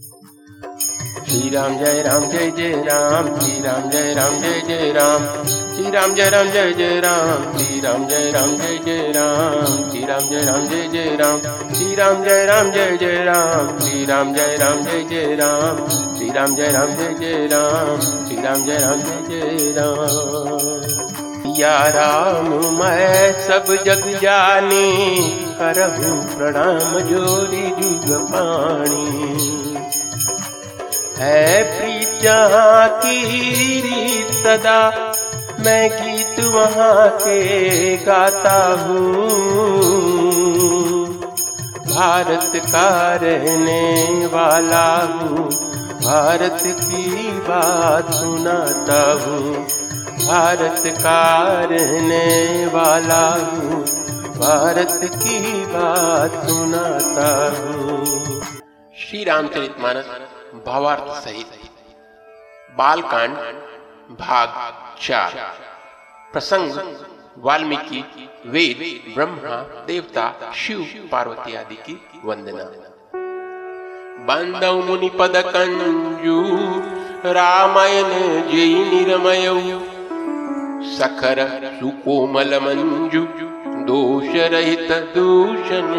श्री राम जय राम जय जय राम श्री राम जय राम जय जय राम श्री राम जय राम जय जय राम श्री राम जय राम जय जय राम श्री राम जय राम जय जय राम श्री राम जय राम जय जय राम श्री राम जय राम जय जय राम श्री राम जय राम जय जय राम श्री राम जय राम जय जय राम या राम मैं सब जग जानी करहूँ प्रणाम जोरी जुग पाणी है प्रीत जहाँ की रीत सदा। मैं गीत वहाँ के गाता हूँ। भारत का रहने वाला हूँ। भारत की बात सुनाता हूँ। भारत का रहने वाला हूँ। भारत की बात सुनाता हूँ। श्री रामचरितमानस भावार्थ सहित। बालकांड, भाग चार। प्रसंग, वाल्मीकि, वेद, ब्रह्मा, देवता, शिव, पार्वती आदि की वंदना। बंदौ मुनि पद कंजू रामायण जय निरमय। सखर सुकोमल मंजू दोष रहित दूषण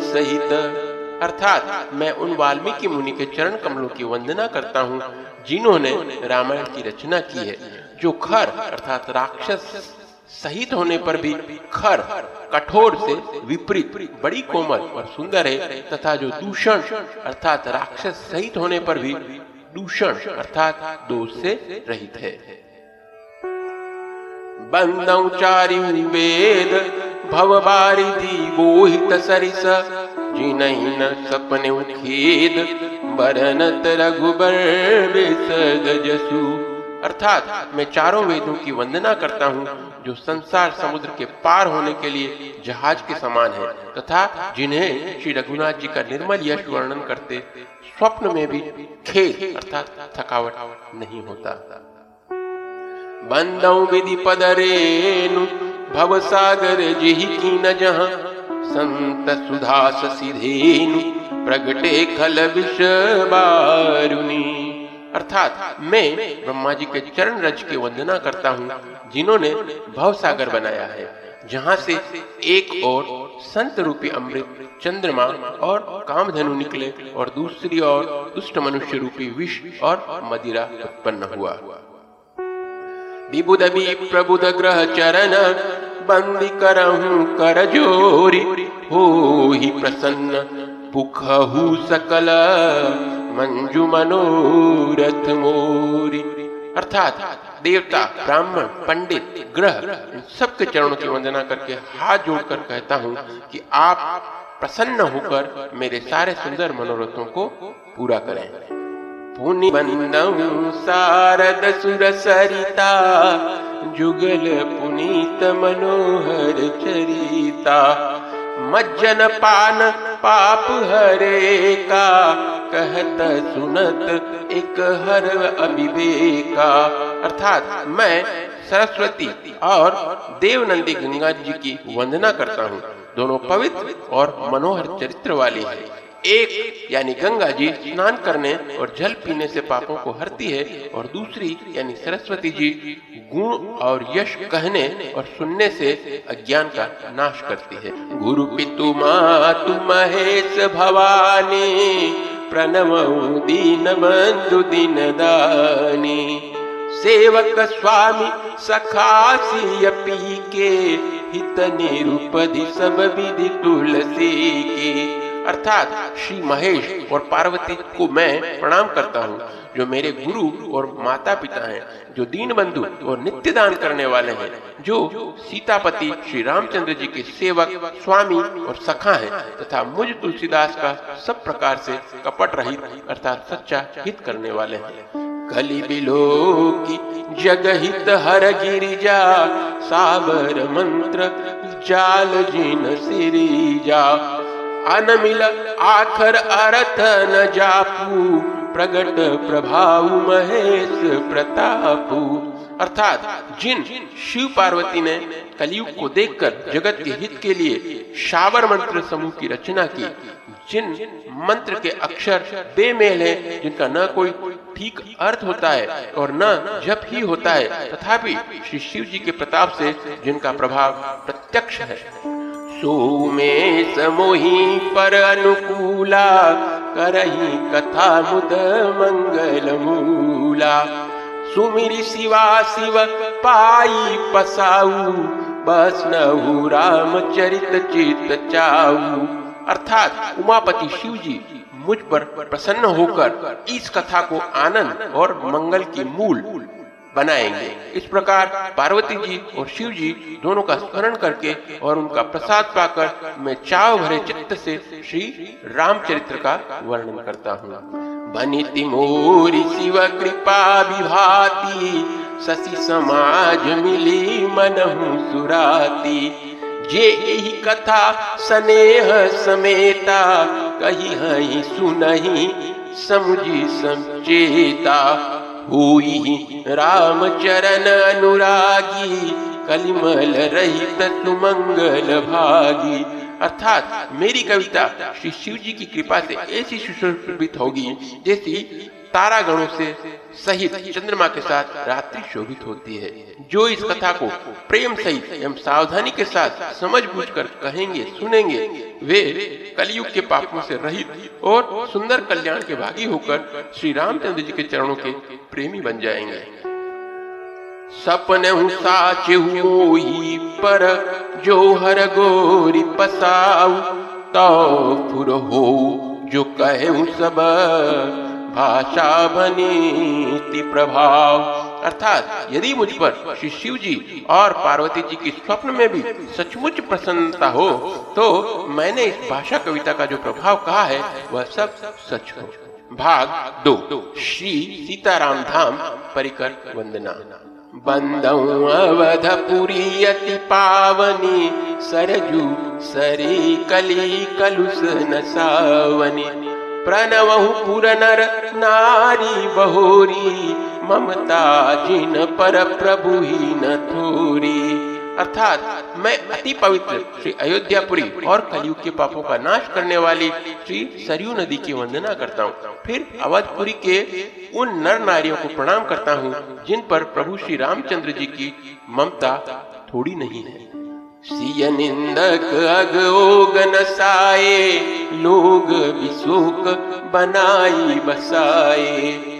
सहित। अर्थात मैं उन वाल्मीकि मुनि के चरण कमलों की वंदना करता हूँ, जिन्होंने रामायण की रचना की है, जो खर अर्थात राक्षस सहित होने पर भी खर कठोर से विपरीत, बड़ी कोमल और सुंदर है, तथा जो दूषण अर्थात राक्षस सहित होने पर भी दूषण अर्थात दोष से रहित है। बंदौचारी वेद, भव बारिधि बोहित सरिस जिनहि न सपने खेद बरनत रघुबर जसु। अर्थात मैं चारों वेदों की वंदना करता हूँ, जो संसार समुद्र के पार होने के लिए जहाज़ के समान है, तथा जिन्हें श्री रघुनाथ जी का निर्मल यश वर्णन करते स्वप्न में भी खेद अर्थात थकावट नहीं होता। बंदौ विधि पदरेनु, भव सागर जिहि की न जहाँ संत सुधास सिधेनु, प्रगटे खल विष बारुनी अर्थात मैं ब्रह्मा जी के चरण रज की वंदना करता हूँ, जिन्होंने भव सागर बनाया है, जहाँ से एक और संत रूपी अमृत, चंद्रमा और कामधनु निकले और दूसरी ओर दुष्ट मनुष्य रूपी विष और मदिरा उत्पन्न हुआ। विबुद प्रबुद ग्रह चरण बंदी करहूं कर जोरी हो ही प्रसन्न पुखहु सकल मंजु मनोरथ मोरी। अर्थात देवता, ब्राह्मण, पंडित, ग्रह सबके चरणों की वंदना करके हाथ जोड़कर कहता हूँ कि आप प्रसन्न होकर मेरे सारे सुंदर मनोरथों को पूरा करें। पुनि बंदऊ सारद सुर सरिता जुगल पुनीत मनोहर चरिता, मज्जन पान पाप हरे का, कहत सुनत एक हर अभिवेका अर्थात मैं सरस्वती और देवनंदी गंगा जी की वंदना करता हूँ। दोनों पवित्र और मनोहर चरित्र वाली है। एक, यानी गंगा जी स्नान करने और जल पीने से पापों को हरती है, और दूसरी, यानी सरस्वती जी, गुण और यश कहने और सुनने से अज्ञान का नाश करती है। गुरु पितु मातु महेश भवानी, प्रणव दीन बंधु दीन दानी। सेवक स्वामी सखासी पी के हित निरुपधि सब विधि तुलसी की। अर्थात श्री महेश और पार्वती को मैं प्रणाम करता हूँ, जो मेरे गुरु और माता पिता हैं, जो दीन बंधु और नित्य दान करने वाले हैं, जो सीतापति श्री रामचंद्र जी के सेवक, स्वामी और सखा हैं, तथा मुझ तुलसीदास का सब प्रकार से कपट रहित, अर्थात सच्चा हित करने वाले हैं। कली बिलो की जगहित हर गिरिजा, साबर मंत्र जाल जिन सिरिजा। अनमिल आखर अरथ न जापू। प्रगट प्रभाव महेश प्रतापू। अर्थात जिन शिव पार्वती ने कलयुग को देखकर जगत के हित के लिए शावर मंत्र समूह की रचना की, जिन मंत्र के अक्षर बेमेल हैं, जिनका न कोई ठीक अर्थ होता है और न जप ही होता है, तथापि श्री शिव जी के प्रताप से जिनका प्रभाव प्रत्यक्ष है। सोमे समोही पर अनुकूला, करही कथा मुद मंगल मूला। सुमिरी शिवा शिव पाई पसाऊ बस नहु राम चरित चित चाऊ। अर्थात उमापति शिव जी मुझ पर प्रसन्न होकर इस कथा को आनंद और मंगल की मूल बनाएँगे। इस प्रकार पार्वती जी और शिव जी दोनों का स्मरण करके और उनका प्रसाद पाकर मैं चाव भरे चित्त से श्री रामचरित्र का वर्णन करता हूँ। बनिति मोरी शिव कृपा विभाती, शशि समाज मिली मनहु सुराती। जे यही कथा स्नेह समेता, कही हई सुनही समुझी समचेता हुई। राम चरण अनुरागी कलिमल रहित मंगल भागी। अर्थात मेरी कविता श्री शिव जी की कृपा से ऐसी सुशोभित होगी जैसी तारा गणों से सहित चंद्रमा के साथ रात्रि शोभित होती है, जो इस कथा को प्रेम सहित एवं सावधानी के साथ समझ बूझ कर कहेंगे, सुनेंगे। वे कलयुग के पापों से रहित और सुंदर कल्याण के भागी होकर श्री रामचंद्र जी के चरणों के प्रेमी बन जाएँगे। सपने साच पर जो हर गोरी पसाऊ तो फुर हो जो कहे सब भाषा बनी प्रभाव। अर्थात यदि मुझ पर श्री शिव जी और पार्वती जी की स्वप्न में भी सचमुच प्रसन्नता हो तो मैंने इस भाषा कविता का जो प्रभाव कहा है, वह सब सच हो। भाग दो। श्री सीताराम धाम, परिकर वंदना। बंदऊ अवधपुरीयति पावनि, सरजु सरी कली कलुष नसावनी। प्रणवहु पुरनर नारी बहोरी, ममता जिन पर प्रभु ही न थोरी। अर्थात मैं अति पवित्र श्री अयोध्यापुरी और कलयुग के पापों का नाश करने वाली श्री सरयू नदी की वंदना करता हूँ। फिर अवधपुरी के उन नर नारियों को प्रणाम करता हूँ, जिन पर प्रभु श्री रामचंद्र जी की ममता थोड़ी नहीं है। सिय निंदक अगोगन साए, लोग विशोक बनाई बसाए।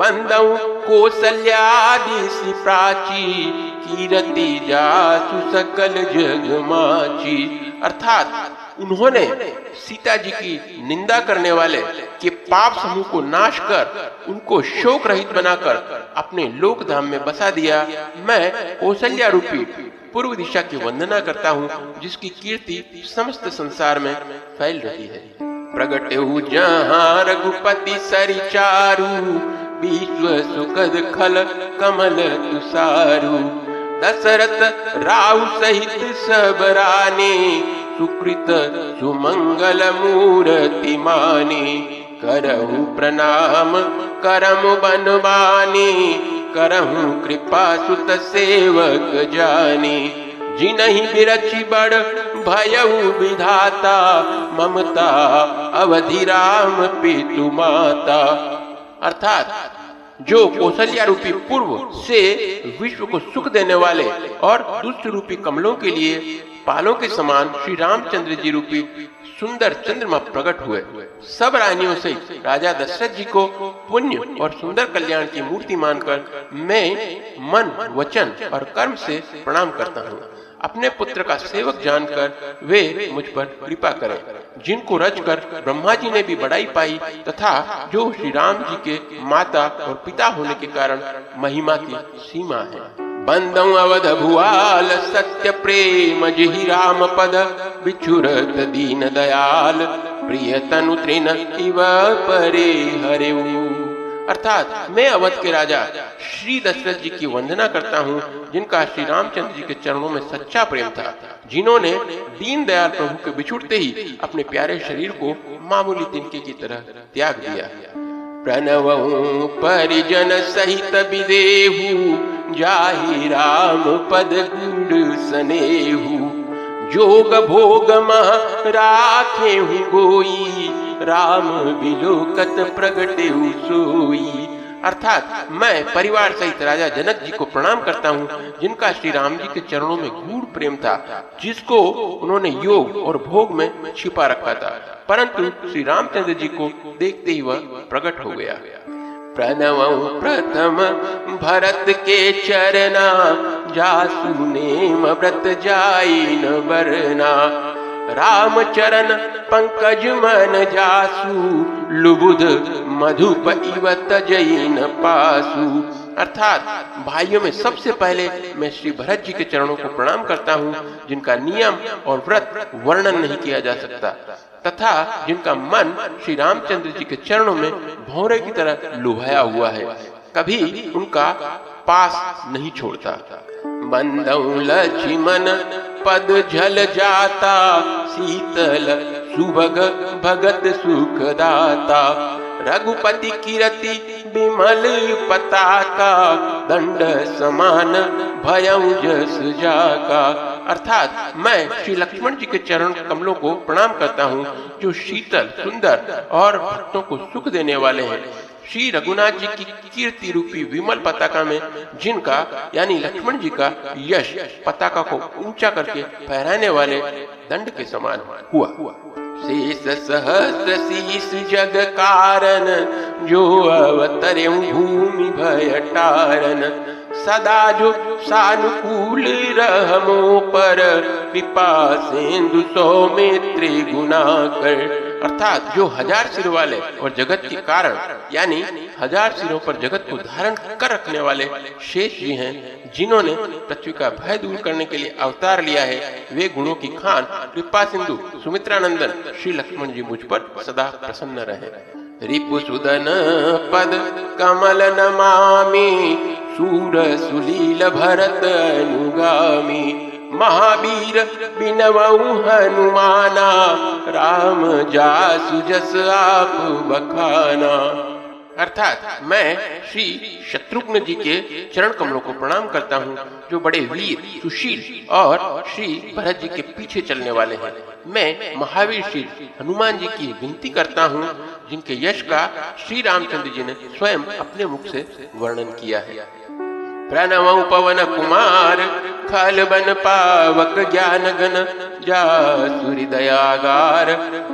बंदऊ कौशल्यादि प्राची, कीरति जासु सकल जग माची। अर्थात उन्होंने सीता जी की निंदा करने वाले के पाप समूह को नाश कर, उनको शोक रहित बनाकर अपने लोक धाम में बसा दिया। मैं कौशल्या रूपी पूर्व दिशा की वंदना करता हूँ, जिसकी कीर्ति समस्त संसार में फैल रही है। प्रगट जहाँ रघुपति सरिचारु, विश्व सुखद खल कमल तुसारु दशरथ राहु सहित सब रानी, सुकृत सुमंगल मूर्ति मानी। करहु प्रणाम, करम बनवानी, करहु कृपा सुत सेवक जानी। जिनहि बिरचि बड़ भयउ विधाता, ममता, अवधि राम पितु माता। अर्थात, जो कौशल्या रूपी पूर्व से विश्व को सुख देने वाले और दुष्ट रूपी कमलों के लिए पालों के समान श्री रामचंद्र जी रूपी सुंदर चंद्रमा प्रकट हुए। सब रानियों से राजा दशरथ जी को पुण्य और सुंदर कल्याण की मूर्ति मानकर मैं मन, वचन और कर्म से प्रणाम करता हूँ। अपने पुत्र का सेवक जानकर वे मुझ पर कृपा करें, जिनको रच कर ब्रह्मा जी ने भी बड़ाई पाई तथा जो श्री राम जी के माता और पिता होने के कारण महिमा की सीमा है। बंदौ अवध भुआल सत्य प्रेम जिहि राम पद, बिछुरत दीन दयाल, प्रिय तनु तृण इव परे हरे अर्थात मैं अवध के राजा श्री दशरथ जी की वंदना करता हूँ, जिनका श्री रामचंद्र जी के चरणों में सच्चा प्रेम था, जिन्होंने दीन दयाल प्रभु के बिछुड़ते ही अपने प्यारे शरीर को मामूली तिनके की तरह त्याग दिया। प्रणव परिजन सहित विदेहु, जाहि राम पद गुड़ सनेहू। जोग भोग राखे गोई। राम बिलोकत प्रगटे सोई। अर्थात मैं परिवार सहित राजा जनक जी को प्रणाम करता हूँ, जिनका श्री राम जी के चरणों में गूढ़ प्रेम था, जिसको उन्होंने योग और भोग में छिपा रखा था। परंतु श्री रामचंद्र जी को देखते ही वह प्रकट हो गया। प्रणव प्रथम भरत के चरना जासु नेम व्रत जाई न बरना राम चरण पंकज मन जासु लुबुद मधुप इव पासु। अर्थात, भाइयों में सबसे पहले मैं श्री भरत जी के चरणों को प्रणाम करता हूँ, जिनका नियम और व्रत वर्णन नहीं किया जा सकता, तथा जिनका मन श्री रामचंद्र जी के चरणों में भौरे की तरह लुभाया हुआ है। कभी उनका पास नहीं छोड़ता। बंदौ लक्ष्मण पद झल जाता, शीतल सुभग भगत सुखदाता। रघुपति कीरति विमल पताका, दंड समान भयं जस जाका। अर्थात मैं श्री लक्ष्मण जी के चरण कमलों को प्रणाम करता हूँ, जो शीतल, सुंदर और भक्तों को सुख देने वाले हैं। श्री रघुनाथ जी की कीर्ति रूपी विमल पताका में, जिनका, यानी लक्ष्मण जी का यश पताका को ऊँचा करके फहराने वाले दंड के समान हुआ। शेष जग कारण, जो अवतरे भूमि भय टारन सदा जो सानुकूल रहमो पर कृपा सिंधु सौमित्री गुना कर अर्थात जो हज़ार सिर वाले और जगत के कारण, यानी हज़ार सिरों पर जगत को धारण कर रखने वाले शेष जी हैं, जिन्होंने पृथ्वी का भय दूर करने के लिए अवतार लिया है, वे गुणों की खान कृपा सिंधु सुमित्रानंदन श्री लक्ष्मण जी मुझ पर सदा प्रसन्न रहे। रिपु सुदन पद कमल नमामि, सूर सुलील भरत अनुगामी। महावीर बिनवऊ हनुमाना, राम जासु जस आप बखाना। अर्थात मैं श्री शत्रुघ्न जी के चरण कमलों को प्रणाम करता हूँ, जो बड़े वीर, सुशील और श्री भरत जी के पीछे चलने वाले हैं। मैं महावीर श्री हनुमान जी की विनती करता हूँ, जिनके यश का श्री रामचंद्र जी ने स्वयं अपने मुख से वर्णन किया है। प्रणव पवन कुमार खल बन पावक ज्ञान गन जा सूर्य दयागार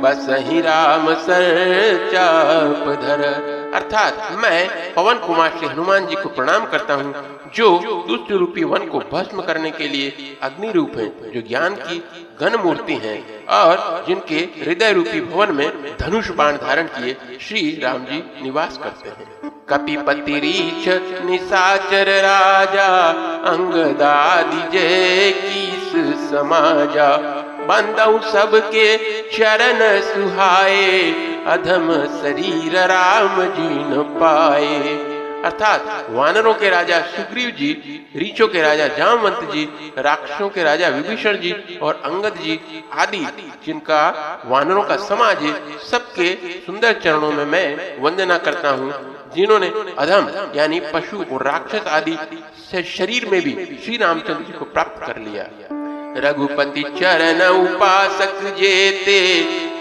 बस ही राम सर चाप धर। अर्थात मैं पवन कुमार श्री हनुमान जी को प्रणाम करता हूँ, जो दुष्ट रूपी वन को भस्म करने के लिए अग्नि रूप है, जो ज्ञान की घन मूर्ति है और जिनके हृदय रूपी भवन में धनुष बाण धारण किए श्री राम जी निवास करते हैं। कपिपति रीछ निशाचर राजा, अंगदादि कीस समाजा, बंदऊ सबके चरण सुहाए अधम शरीर राम जी न पाए। अर्थात वानरों के राजा सुग्रीव जी रीचों के राजा जामवंत जी, राक्षसों के राजा विभीषण जी और अंगद जी आदि, जिनका वानरों का समाज है, सबके सुंदर चरणों में मैं वंदना करता हूँ, जिन्होंने अधम यानी पशु और राक्षस आदि से शरीर में भी श्री रामचंद्र जी को प्राप्त कर लिया। रघुपति चरण उपासक जेते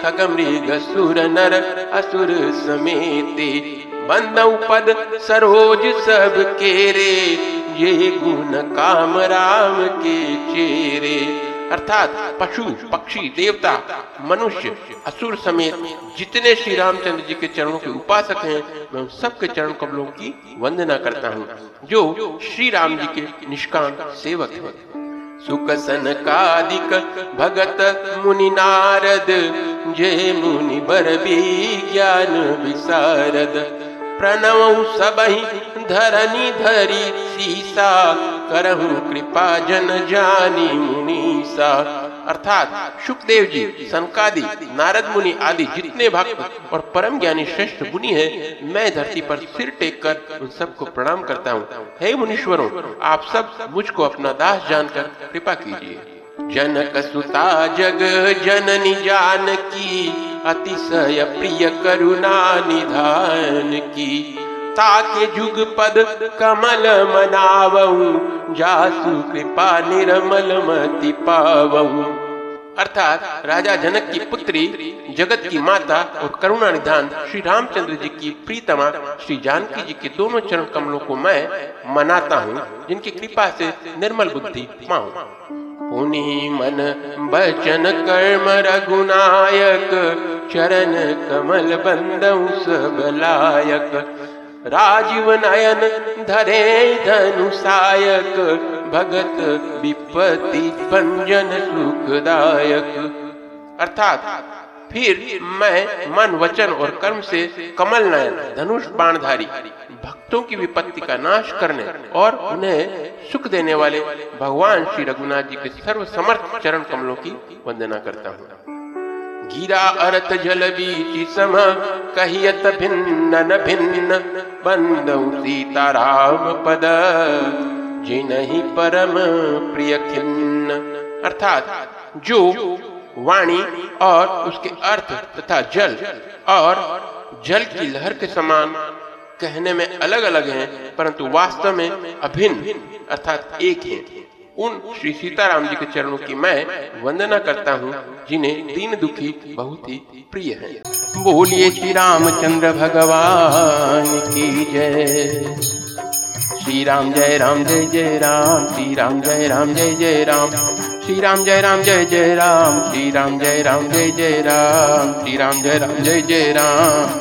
खग मृग सुर नर असुर समेते। बंदऊ पद सरोज सब केरे। ये गुण काम राम के चेरे। अर्थात पशु, पक्षी, देवता, मनुष्य, असुर समेत जितने श्री रामचंद्र जी के चरणों के उपासक हैं, मैं उन सबके चरण कमलों की वंदना करता हूँ, जो श्री राम जी के निष्काम सेवक हैं। सुख सनकादिक भगत मुनि नारद जय मुनि बर ज्ञान विसारद प्रणव सबही धरनी धरी सीसा। करहु कृपा जन जानी मुनीसा। अर्थात सुखदेव जी, सनकादि, नारद मुनि आदि जितने भक्त और परम ज्ञानी श्रेष्ठ मुनि हैं, मैं धरती पर सिर टेक कर उन सबको प्रणाम करता हूँ। हे मुनीश्वरों, आप सब मुझको अपना दास जानकर कृपा कीजिए। जनक सुता जग जननी जान की अतिशय प्रिय करुणा निधान की ताके जुग पद कमल मनावऊ जासु कृपा निर्मल मति पावऊ अर्थात राजा जनक की पुत्री, जगत की माता और करुणा निधान श्री रामचंद्र जी की प्रीतमा, श्री जानकी जी के दोनों चरण कमलों को मैं मनाता हूँ, जिनकी कृपा से निर्मल बुद्धि पाऊँ पुनि मन बचन कर्म रघुनायक, चरण कमल बंदऊ सब लायक राजीव नयन धरे धनुषायक भगत विपत्ति पंजन सुखदायक। अर्थात, फिर मैं मन वचन और कर्म से कमल नयन, धनुष बाणधारी। भक्तों की विपत्ति का नाश करने और उन्हें सुख देने वाले भगवान श्री रघुनाथ जी के सर्व समर्थ चरण कमलों की वंदना करता हूँ। गिरा अरत जल बीच सम, कहियत भिन्न न भिन्न, बंदऊ सीता राम पद। जिनहि परम प्रिय खिन्न। अर्थात जो वाणी और उसके अर्थ तथा जल और जल की लहर के समान कहने में अलग अलग हैं, परंतु वास्तव में अभिन्न, अर्थात एक हैं। उन श्री सीताराम जी के चरणों की मैं वंदना करता हूँ, जिन्हें दीन दुखी बहुत ही प्रिय है। बोलिए श्री रामचंद्र भगवान की जय। श्री राम जय राम, जय जय राम श्री राम जय राम, जय जय राम। श्री राम जय राम, जय जय राम श्री राम जय राम, जय जय राम श्री राम जय राम, जय जय राम।